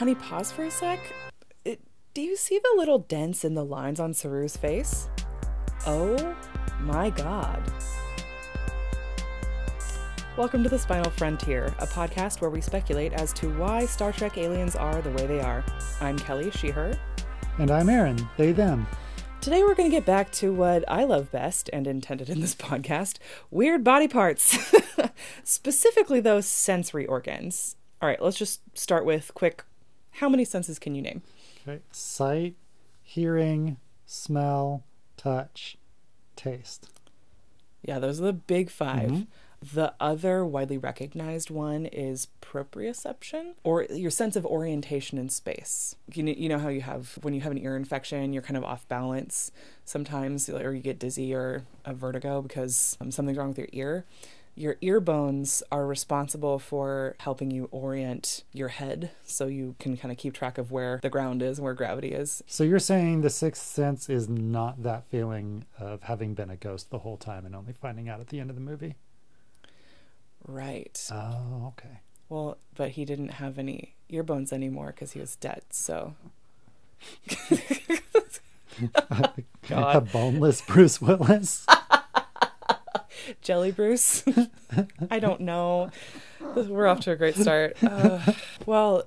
Honey, pause for a sec. It, do you see the little dents in the lines on Saru's face? Oh my god. Welcome to The Spinal Frontier, a podcast where we speculate as to why Star Trek aliens are the way they are. I'm Kelley, she, her. And I'm Eryn, they, them. Today we're going to get back to what I love best and intended in this podcast weird body parts. Specifically, those sensory organs. All right, let's just start with quick how many senses can you name? Okay. Sight, hearing, smell, touch, taste. Yeah, those are the big 5 The other widely recognized one is proprioception, or your sense of orientation in space. You know, you know how you have, when you have an ear infection, you're kind of off balance sometimes, or you get dizzy or a vertigo because um, something's wrong with your ear. Your ear bones are responsible for helping you orient your head so you can kind of keep track of where the ground is and where gravity is. So you're saying the sixth sense is not that feeling of having been a ghost the whole time and only finding out at the end of the movie? Right. Oh, okay. Well, but he didn't have any ear bones anymore because he was dead. So God. a boneless Bruce Willis. Jelly Bruce. I don't know. We're off to a great start. Uh, well,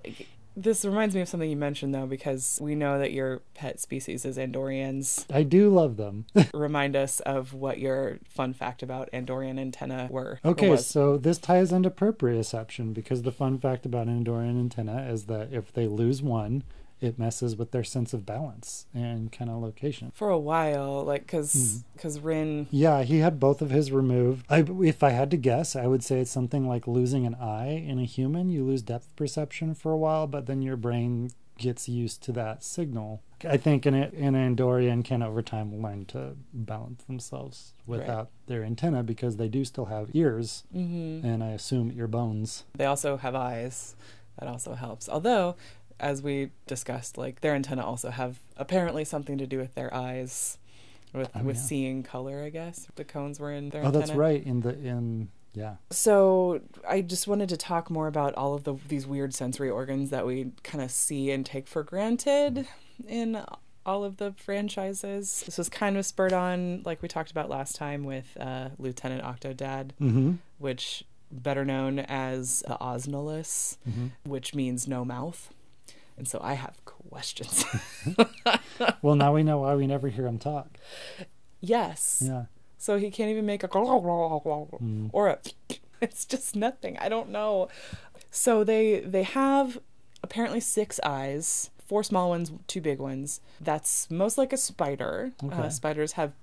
this reminds me of something you mentioned though, because we know that your pet species is Andorians. I do love them. Remind us of what your fun fact about Andorian antenna were. Okay, so this ties into proprioception because the fun fact about Andorian antenna is that if they lose one, it messes with their sense of balance and kind of location. for a while, like because because Ryn Yeah, he had both of his removed. I, if I had to guess, I would say it's something like losing an eye in a human. You lose depth perception for a while, but then your brain gets used to that signal. I think an, an Andorian can over time learn to balance themselves without their antenna because they do still have ears Mm-hmm. and I assume ear bones. They also have eyes. That also helps. Although, as we discussed, like their antenna also have apparently something to do with their eyes, with Oh, with yeah. seeing color. I guess the cones were in their Oh, antenna. that's right. In the in yeah. So I just wanted to talk more about all of the these weird sensory organs that we kind of see and take for granted in all of the franchises. This was kind of spurred on, like we talked about last time, with uh, Lieutenant Octodad, Mm-hmm. which better known as the Osnullus, mm-hmm. which means no mouth. And so I have questions. Well, now we know why we never hear him talk. yes. Yeah. So he can't even make a Mm. or a it's just nothing. I don't know. So they they have apparently six eyes, four small ones, two big ones. That's most like a spider. Uh, Okay. spiders have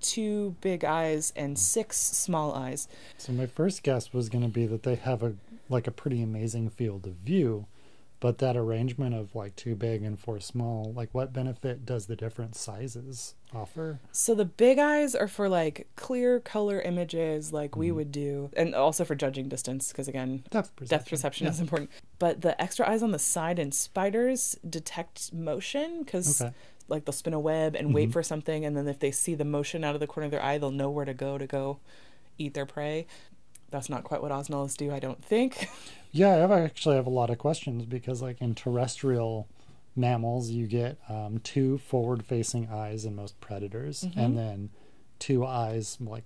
two big eyes and six small eyes. So my first guess was going to be that they have a like a pretty amazing field of view, but that arrangement of like two big and four small, like what benefit does the different sizes offer? So the big eyes are for like clear color images like we Mhm. would do and also for judging distance because again Depth perception. depth perception Yeah. is important. But the extra eyes on the side in spiders detect motion because Okay. like they'll spin a web and wait Mhm. for something, and then if they see the motion out of the corner of their eye, they'll know where to go to go eat their prey. That's not quite what Osnullus do, I don't think. Yeah, I actually have a lot of questions because like in terrestrial mammals, you get um, two forward-facing eyes in most predators, Mhm. and then two eyes like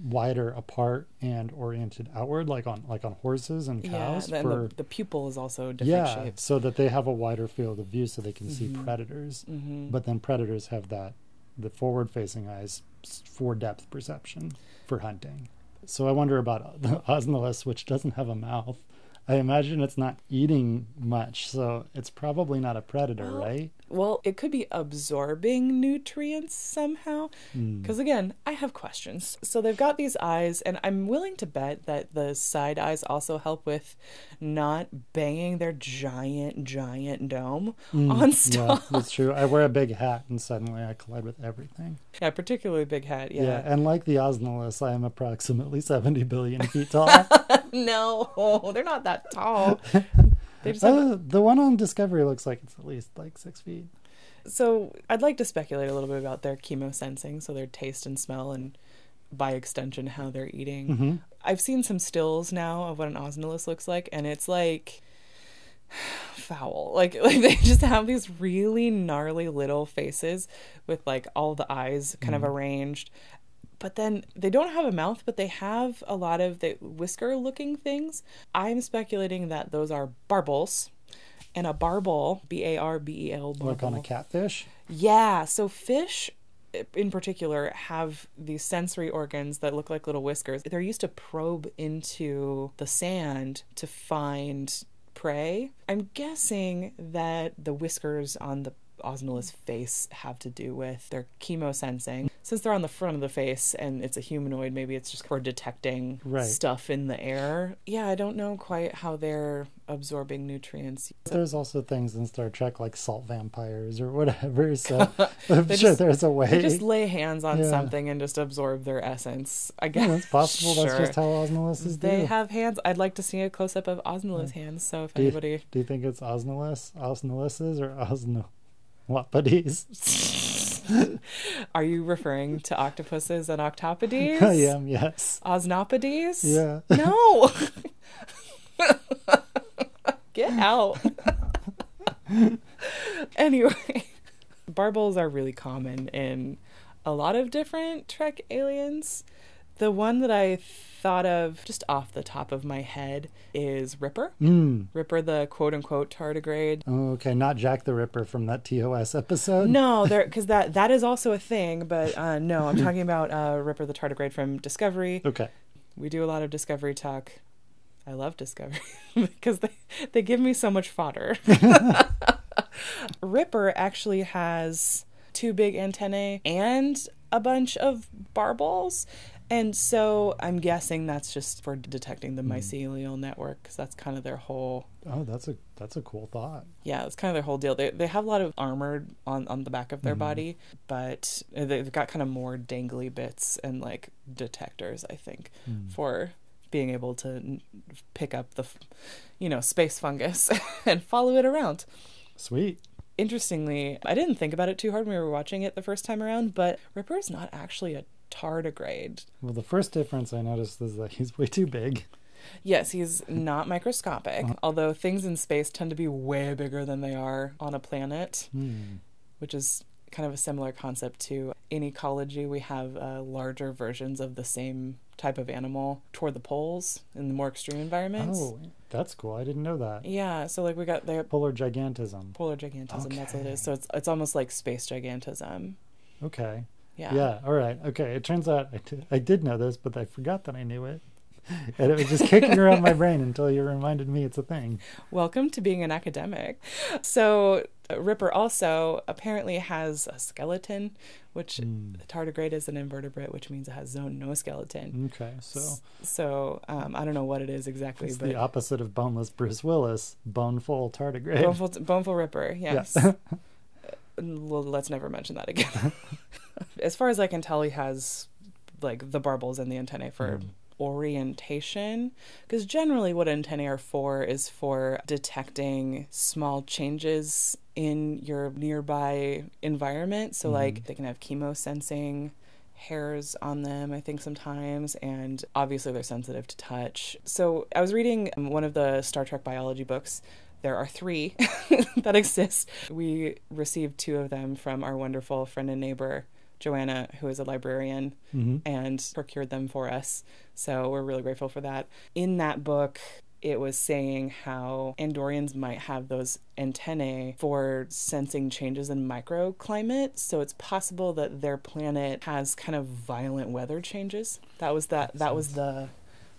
wider apart and oriented outward, like on like on horses and cows. yeah, and for the, the pupil is also different yeah, shapes. so that they have a wider field of view, so they can see Mhm. predators. hmm But then predators have that the forward-facing eyes for depth perception for hunting. So I wonder about the Osnullus, which doesn't have a mouth. I imagine it's not eating much, so it's probably not a predator, Well, right? Well, it could be absorbing nutrients somehow. Hmm. Because again, I have questions. So they've got these eyes, and I'm willing to bet that the side eyes also help with not banging their giant, giant dome Mm, on Yeah, stuff. that's true. I wear a big hat, and suddenly I collide with everything. Yeah, particularly big hat. Yeah. Yeah. and like the Osnullus, I am approximately 70 billion feet tall. no, they're not that tall. They just have, uh, the one on Discovery looks like it's at least like six feet. so I'd like to speculate a little bit about their chemosensing, so their taste and smell, and by extension how they're eating. hmm I've seen some stills now of what an osnullus looks like, and it's like foul. Like like they just have these really gnarly little faces with like all the eyes kind of arranged. But then they don't have a mouth, but they have a lot of the whisker looking things. I'm speculating that those are barbels. And a barbel, B A R B E L, Like on a catfish. Yeah, so fish eh, in particular have these sensory organs that look like little whiskers. They're used to probe into the sand to find prey. I'm guessing that the whiskers on the Osnola's face have to do with their chemosensing. Since they're on the front of the face and it's a humanoid, maybe it's just for detecting Right. stuff in the air. Yeah, I don't know quite how they're absorbing nutrients. There's also things in Star Trek like salt vampires or whatever. So I'm sure just- there's a way. They just lay hands on Yeah. something and just absorb their essence. I guess Yeah, it's possible. That's just how osmosis they do. have hands. I'd like to see a close up of Osmola's hands. So if Do you- anybody, Do you think it's osnolis, osnolises, or osnolopodies? are you referring to octopuses and octopodes? I am. Yes. Osnopodes? Yeah. No. Get out. anyway, barbels are really common in a lot of different Trek aliens. The one that I thought of just off the top of my head is Ripper. Mm. Ripper, the quote unquote tardigrade. Oh, okay, not Jack the Ripper from that TOS episode. No, because that that is also a thing, but uh, no, I'm talking about uh, Ripper the tardigrade from Discovery. Okay. We do a lot of Discovery talk. I love Discovery because they they give me so much fodder. Ripper actually has two big antennae and a bunch of barbels. And so I'm guessing that's just for detecting the mycelial network because that's kind of their whole Oh, that's a that's a cool thought. yeah, it's kind of their whole deal. They they have a lot of armor on on the back of their Mhm. body, but they've got kind of more dangly bits and like detectors, I think, Mm. for being able to pick up the, you know, space fungus and follow it around. Sweet. Interestingly, I didn't think about it too hard when we were watching it the first time around, but Ripper is not actually a tardigrade. Well, the first difference I noticed is that he's way too big. Yes, he's not microscopic, Uh-huh. although things in space tend to be way bigger than they are on a planet. Hmm. which is kind of a similar concept to in ecology we have uh, larger versions of the same type of animal toward the poles in the more extreme environments Oh, that's cool. I didn't know that. yeah so like we got the Polar gigantism. polar gigantism that's what it is. So it's it's almost like space gigantism Okay. Yeah Yeah. All right. Okay. It turns out I did- know this, but I forgot that I knew it. And it was just kicking around my brain until you reminded me it's a thing. welcome to being an academic so uh, ripper also apparently has a skeleton which Hmm. tardigrade is an invertebrate which means it has no, no skeleton Okay. So so um, i don't know what it is exactly it's but the opposite of boneless Bruce Willis, boneful tardigrade. Boneful, boneful Ripper, yes. Yeah. Well, let's never mention that again. as far as I can tell, he has like the barbels and the antennae for Mm. orientation. Because generally, what antennae are for is for detecting small changes in your nearby environment. So, like, they can have chemosensing hairs on them, I think sometimes, and obviously they're sensitive to touch. So I was reading one of the Star Trek biology books. There are three that exist. We received two of them from our wonderful friend and neighbor, Joanna, who is a librarian, Mhm. and procured them for us. So we're really grateful for that. In that book, it was saying how Andorians might have those antennae for sensing changes in microclimate. So it's possible that their planet has kind of violent weather changes. That was that. That was the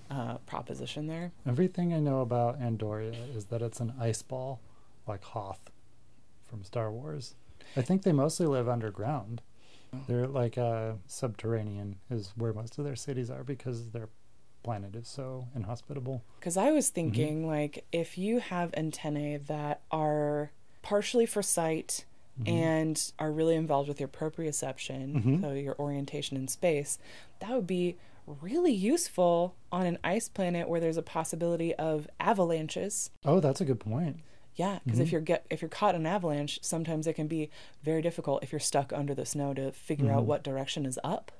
uh, proposition there. Everything I know about Andoria is that it's an ice ball, like Hoth from Star Wars. I think they mostly live underground. They're like uh, subterranean is where most of their cities are because their planet is so inhospitable. Because I was thinking, like, if you have antennae that are partially for sight Mhm. and are really involved with your proprioception, Mhm. so your orientation in space, that would be really useful on an ice planet where there's a possibility of avalanches. Oh, that's a good point. Yeah, because if Mhm. you're get if you're caught in an avalanche, sometimes it can be very difficult if you're stuck under the snow to figure out Mhm. what direction is up.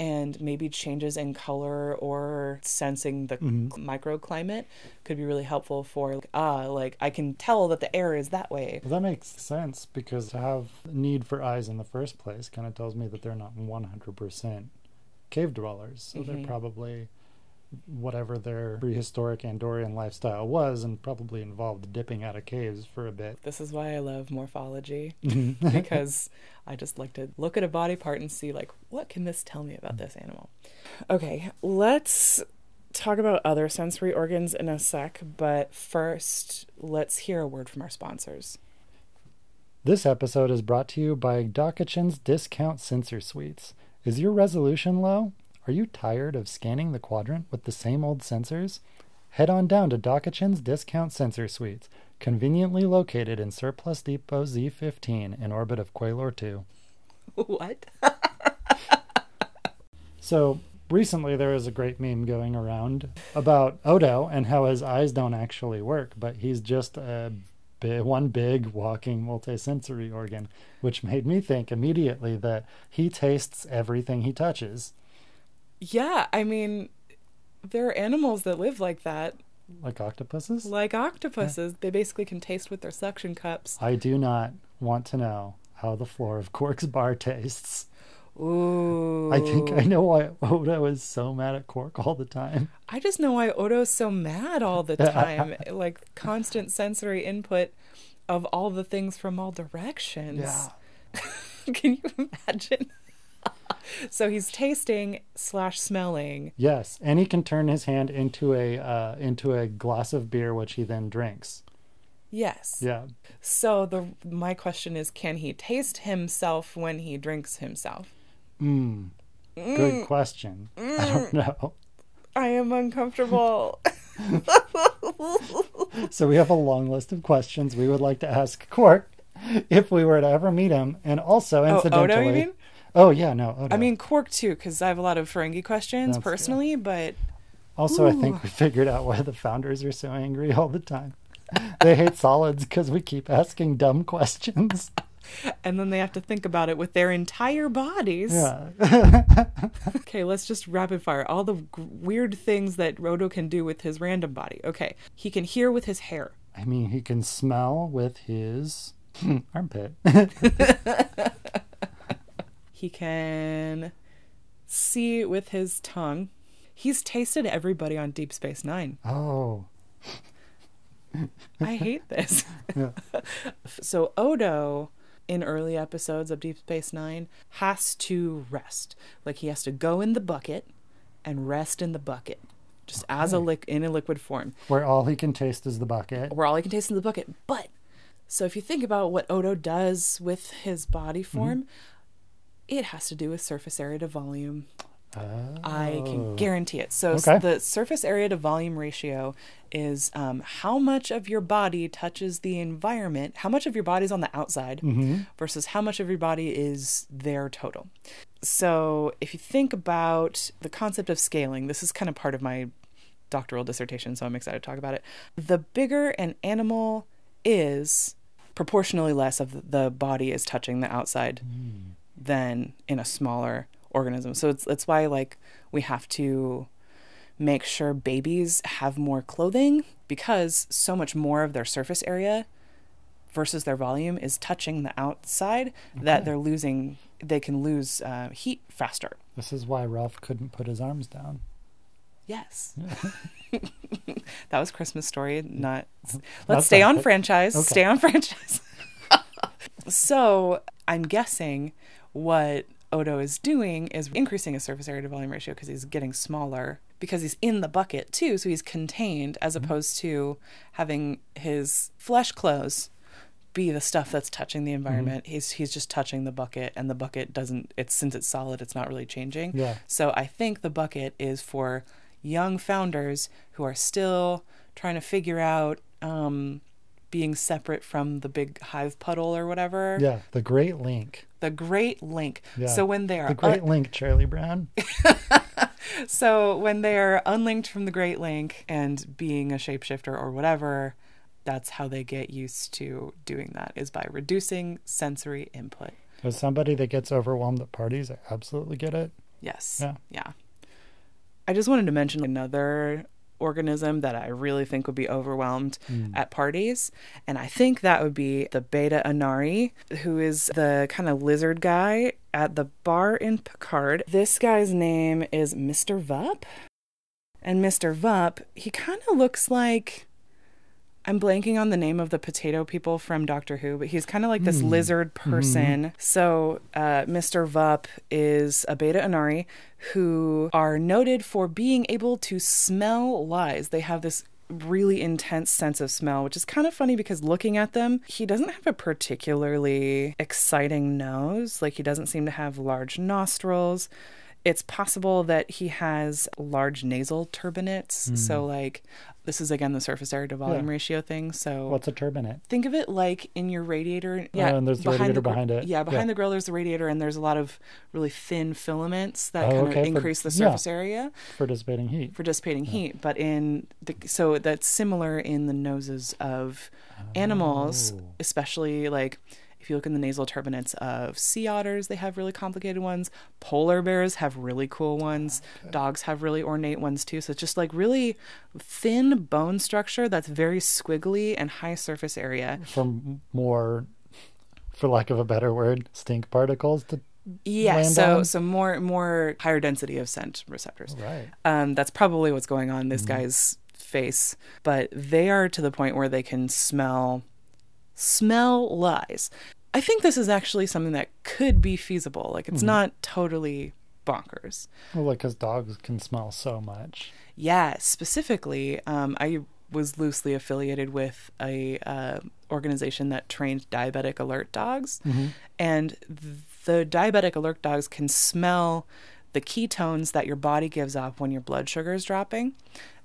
and maybe changes in color or sensing the microclimate could be really helpful for like, ah like I can tell that the air is that way. Well, that makes sense because to have need for eyes in the first place kind of tells me that they're not 100% cave dwellers. So Mhm. they're probably whatever their prehistoric Andorian lifestyle was and probably involved dipping out of caves for a bit. This is why I love morphology because I just like to look at a body part and see like what can this tell me about this animal. Okay, let's talk about other sensory organs in a sec, but first let's hear a word from our sponsors. This episode is brought to you by Dokachin's Discount Sensor Suites. Is your resolution low? Are you tired of scanning the quadrant with the same old sensors? Head on down to Dokachin's Discount Sensor Suites, conveniently located in Surplus Depot Z15 in orbit of Quailor 2. what? So, recently there was a great meme going around about Odo and how his eyes don't actually work, but he's just a one big walking multisensory organ, which made me think immediately that he tastes everything he touches, Yeah, I mean there are animals that live like that, like octopuses. like octopuses. They basically can taste with their suction cups. I do not want to know how the floor of Quark's bar tastes. Ooh. I think I know why Odo is so mad at Quark all the time. I just know why Odo's so mad all the time. like constant sensory input of all the things from all directions. Yeah. Can you imagine? so he's tasting slash smelling. Yes, and he can turn his hand into a uh, into a glass of beer, which he then drinks. Yes. Yeah, So the my question is, can he taste himself when he drinks himself? Mm, good question. I don't know. I am uncomfortable. So we have a long list of questions we would like to ask Quark if we were to ever meet him, and also oh, incidentally. Odo, you mean? Oh yeah, no. Odo. I mean Quark too, because I have a lot of Ferengi questions That's true. personally, but also I think we figured out why the founders are so angry all the time. They hate solids because we keep asking dumb questions. And then they have to think about it with their entire bodies. Yeah. Okay, let's just rapid fire all the g- weird things that Rodo can do with his random body. Okay, he can hear with his hair. I mean, he can smell with his armpit. He can see with his tongue. He's tasted everybody on Deep Space Nine. oh. I hate this. Yeah. So Odo in early episodes of Deep Space 9 has to rest. Like he has to go in the bucket and rest in the bucket. Just as a Okay. lick in a liquid form. Where all he can taste is the bucket. where all he can taste is the bucket. But so if you think about what Odo does with his body form, mm-hmm. it has to do with surface area to volume. I can Oh. guarantee it. So Okay. the surface area to volume ratio is um, how much of your body touches the environment, how much of your body is on the outside Mhm. versus how much of your body is there total. So if you think about the concept of scaling, this is kind of part of my doctoral dissertation, so I'm excited to talk about it. The bigger an animal is, proportionally less of the body is touching the outside than in a smaller organism. So it's that's why like we have to make sure babies have more clothing because so much more of their surface area versus their volume is touching the outside that they're losing they can lose uh, heat faster This is why Ralph couldn't put his arms down. yes that was christmas story not let's That's stay on it. franchise Okay. stay on franchise so i'm guessing what odo is doing is increasing his surface area to volume ratio because he's getting smaller because he's in the bucket too so he's contained as Mm-hmm. opposed to having his flesh clothes be the stuff that's touching Mm-hmm. the environment he's he's just touching the bucket and the bucket doesn't it's since it's solid it's not really changing Yeah. so I think the bucket is for young founders who are still trying to figure out um, being separate from the big hive puddle or whatever. Yeah. The Great Link. The Great Link. Yeah. So when they are The Great Link, Charlie Brown. so when they are unlinked from the Great Link and being a shapeshifter or whatever, that's how they get used to doing that is by reducing sensory input. As somebody that gets overwhelmed at parties, I absolutely get it. Yes. Yeah. Yeah. I just wanted to mention another organism that I really think would be overwhelmed Mm. at parties. And I think that would be the Beta Anari, who is the kind of lizard guy at the bar in Picard. This guy's name is Mr. Vup. And Mr. Vup, he kind of looks like. I'm blanking on the name of the potato people from Doctor Who, but he's kind of like this Hmm. lizard person. So, uh, Mr. Vup is a Beta Anari who are noted for being able to smell lies. They have this really intense sense of smell, which is kind of funny because looking at them, he doesn't have a particularly exciting nose. Like, he doesn't seem to have large nostrils. It's possible that he has large nasal turbinates. Hmm. So, like, this is again the surface area to volume Yeah. ratio thing. So, What's a turbinate? think of it like in your radiator. Oh, yeah, Oh, and there's the radiator gr- behind it. Yeah, behind Yeah. the grill there's the radiator, and there's a lot of really thin filaments that Oh, kind okay, of for- increase the yeah. surface area For dissipating heat. for dissipating heat. But in the so that's similar in the noses of animals, Oh. especially like. If you look in the nasal turbinates of sea otters, they have really complicated ones. Polar bears have really cool ones. Dogs have really ornate ones too. So it's just like really thin bone structure that's very squiggly and high surface area. From more, for lack of a better word, stink particles to Yeah, so on? so more more higher density of scent receptors. right. Um, that's probably what's going on in this Mhm. guy's face. But they are to the point where they can smell smell lies. I think this is actually something that could be feasible. Like it's Mhm. not totally bonkers. Well, like, because dogs can smell so much. Yeah, specifically, um, I was loosely affiliated with a uh, organization that trained diabetic alert dogs, Mhm. and the diabetic alert dogs can smell the ketones that your body gives off when your blood sugar is dropping.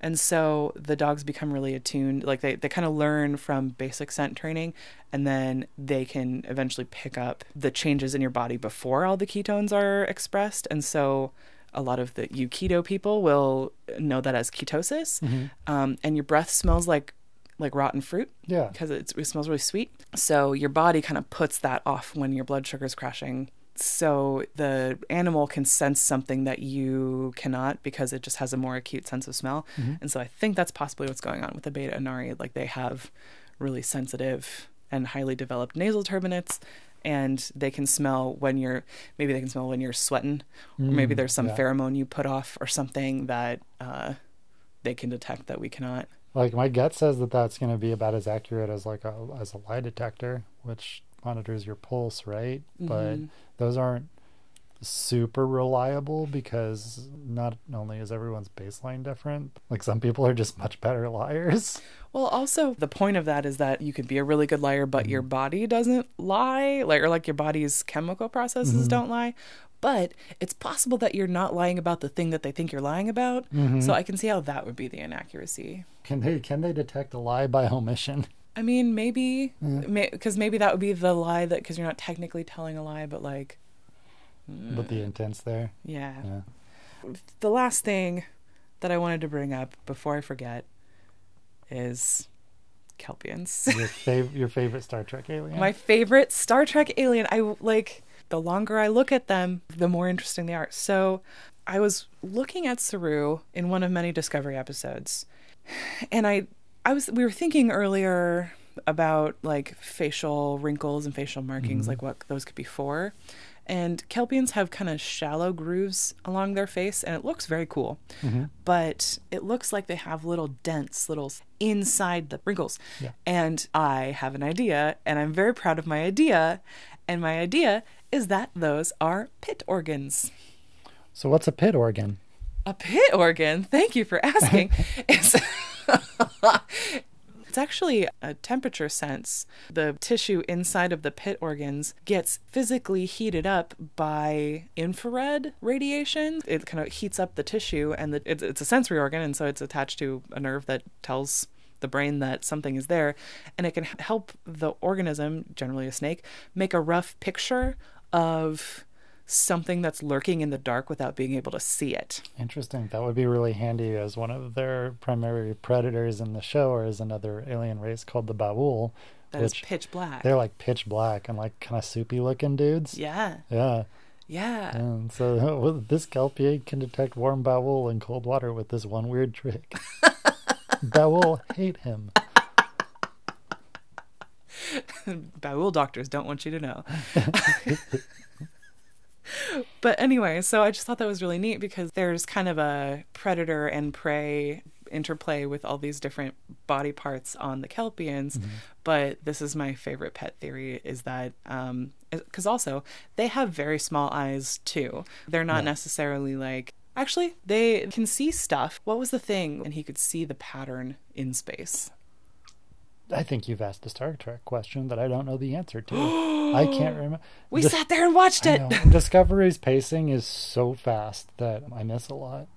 And so the dogs become really attuned, like they, they kind of learn from basic scent training, and then they can eventually pick up the changes in your body before all the ketones are expressed. And so a lot of the you keto people will know that as ketosis. Mhm. Um, and your breath smells like like rotten fruit Yeah. because it smells really sweet. So your body kind of puts that off when your blood sugar is crashing. So the animal can sense something that you cannot because it just has a more acute sense of smell. Mhm. And so I think that's possibly what's going on with the beta anari. Like they have really sensitive and highly developed nasal turbinates and they can smell when you're maybe they can smell when you're sweating or maybe Mm, there's some yeah. pheromone you put off or something that uh, they can detect that we cannot. Like my gut says that that's going to be about as accurate as like a as a lie detector, which monitors your pulse, right? But Mhm. those aren't super reliable because not only is everyone's baseline different, like some people are just much better liars. Well, also the point of that is that you could be a really good liar, but your body doesn't lie, like or like your body's chemical processes Mhm. don't lie. But it's possible that you're not lying about the thing that they think you're lying about. Mhm. So I can see how that would be the inaccuracy. Can they can they detect a lie by omission? I mean, maybe Yeah. because maybe that would be the lie that because you're not technically telling a lie, but like, But the mm. intent's there. yeah. Yeah. The last thing that I wanted to bring up before I forget is Kelpiens. Your fav- your favorite Star Trek alien. My favorite Star Trek alien. I like the longer I look at them, the more interesting they are. So, I was looking at Saru in one of many Discovery episodes, and I, I was we were thinking earlier about like facial wrinkles and facial markings, Mhm. like what those could be for. And Kelpiens have kind of shallow grooves along their face, and it looks very cool Mhm. but it looks like they have little dents, little inside the wrinkles. Yeah. And I have an idea, and I'm very proud of my idea. And my idea is that those are pit organs. So what's a pit organ? A pit organ, thank you for asking. it's, actually a temperature sense. The tissue inside of the pit organs gets physically heated up by infrared radiation. It kind of heats up the tissue, and the, it's, it's a sensory organ, and so it's attached to a nerve that tells the brain that something is there, and it can help the organism, generally a snake, make a rough picture of something that's lurking in the dark without being able to see it. Interesting. That would be really handy as one of their primary predators in the show, or as another alien race called the Ba'ul. That is Which- pitch black. They're like pitch black and like kind of soupy looking dudes. Yeah. Yeah. Yeah. And so well, this kelpie can detect warm bowel and cold water with this one weird trick. bowel hate him. Ba'ul doctors don't want you to know. But anyway, so I just thought that was really neat because there's kind of a predator and prey interplay with all these different body parts on the kelpiens. Mm-hmm. but this is my favorite pet theory is that um because also they have very small eyes too. They're not Yeah. necessarily like actually they can see stuff. What was the thing? And he could see the pattern in space I think you've asked a Star Trek question that I don't know the answer to. I can't remember. we sat there and watched it. Discovery's pacing is so fast that I miss a lot.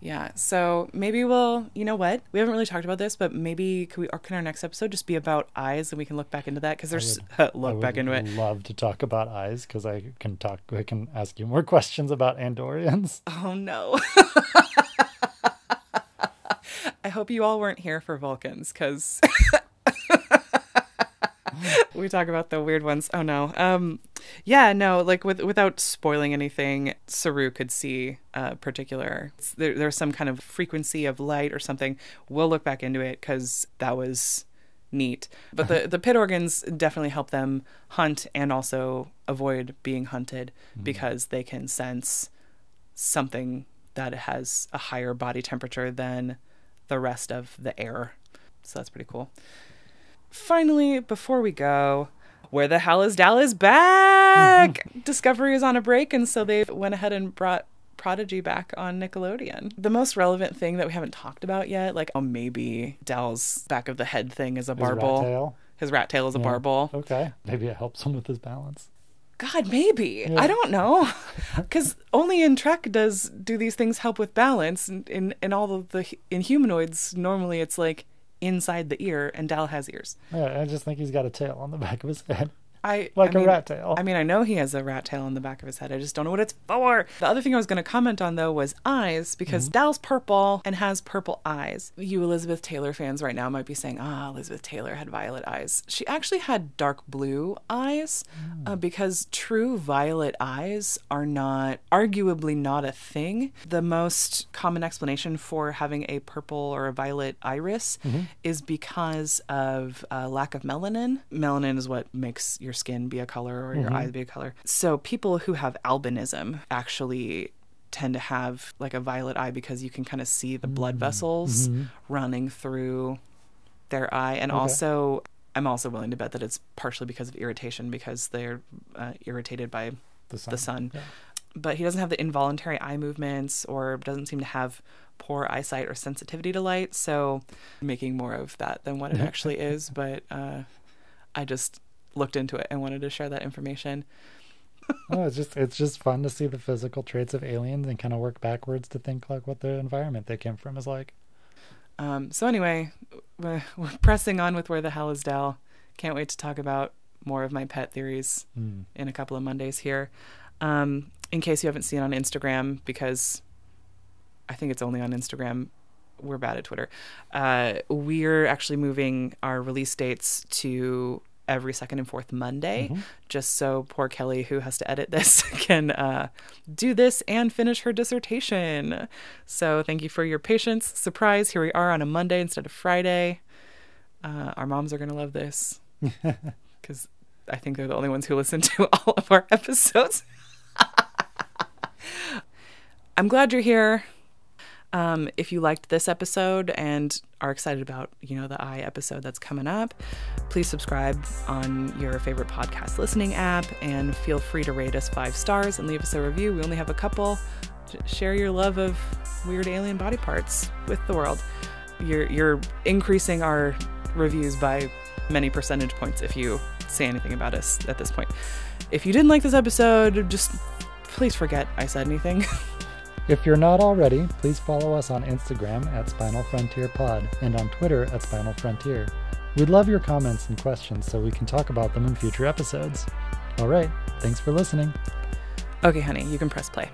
Yeah. So maybe we'll, you know what? We haven't really talked about this, but maybe can we, or can our next episode just be about eyes and we can look back into that? Because there's, I look would back into it. I'd love to talk about eyes because I can talk. I can ask you more questions about Andorians. Oh no. I hope you all weren't here for Vulcans because we talk about the weird ones. Oh no. Um, yeah, no. Like with without spoiling anything, Saru could see a particular. There, there's some kind of frequency of light or something. We'll look back into it because that was neat. But the the pit organs definitely help them hunt and also avoid being hunted because they can sense something that has a higher body temperature than the rest of the air. So that's pretty cool. Finally, before we go, where the hell is Dal is back? Mm-hmm. Discovery is on a break, and so they went ahead and brought Prodigy back on Nickelodeon. The most relevant thing that we haven't talked about yet, like oh maybe Dal's back of the head thing is a His rat tail. His rat tail is a Yeah. barbel. Okay, maybe it helps him with his balance. God, maybe. Yeah. I don't know. Because only in Trek does do these things help with balance. In, in, in all of the in humanoids, normally it's like inside the ear, and Dal has ears. Yeah, I just think he's got a tail on the back of his head, I like I a mean- rat tail. I mean, I know he has a rat tail on the back of his head. I just don't know what it's for. The other thing I was going to comment on, though, was eyes, because Dal's purple and has purple eyes. You Elizabeth Taylor fans right now might be saying, ah, Elizabeth Taylor had violet eyes. She actually had dark blue eyes, uh, because true violet eyes are not, arguably not a thing. The most common explanation for having a purple or a violet iris is because of uh, lack of melanin. Melanin is what makes your skin be a color or your eyes be a color. So people who have albinism actually tend to have like a violet eye because you can kind of see the blood vessels running through their eye and Okay. also I'm also willing to bet that it's partially because of irritation because they're uh, irritated by the sun. the sun. Yeah. But he doesn't have the involuntary eye movements or doesn't seem to have poor eyesight or sensitivity to light. So making more of that than what it actually is. But uh, I just looked into it and wanted to share that information. oh, it's just it's just fun to see the physical traits of aliens and kind of work backwards to think like what the environment they came from is like. Um, so anyway, we're, we're pressing on with where the hell is Dal. Can't wait to talk about more of my pet theories Mm. in a couple of Mondays here. Um, in case you haven't seen on Instagram, because I think it's only on Instagram. We're bad at Twitter. Uh, we're actually moving our release dates to every second and fourth Monday, Mhm. just so poor Kelley, who has to edit this, can uh, do this and finish her dissertation. So thank you for your patience. Surprise, here we are on a Monday instead of Friday. Uh, our moms are going to love this because I think they're the only ones who listen to all of our episodes. I'm glad you're here. Um, if you liked this episode and are excited about, you know, the I episode that's coming up, please subscribe on your favorite podcast listening app and feel free to rate us five stars and leave us a review. We only have a couple. Share your love of weird alien body parts with the world. You're you're increasing our reviews by many percentage points if you say anything about us at this point. If you didn't like this episode, just please forget I said anything. If you're not already, please follow us on Instagram at Spinal Frontier Pod and on Twitter at Spinal Frontier. We'd love your comments and questions so we can talk about them in future episodes. All right, thanks for listening. okay, honey, you can press play.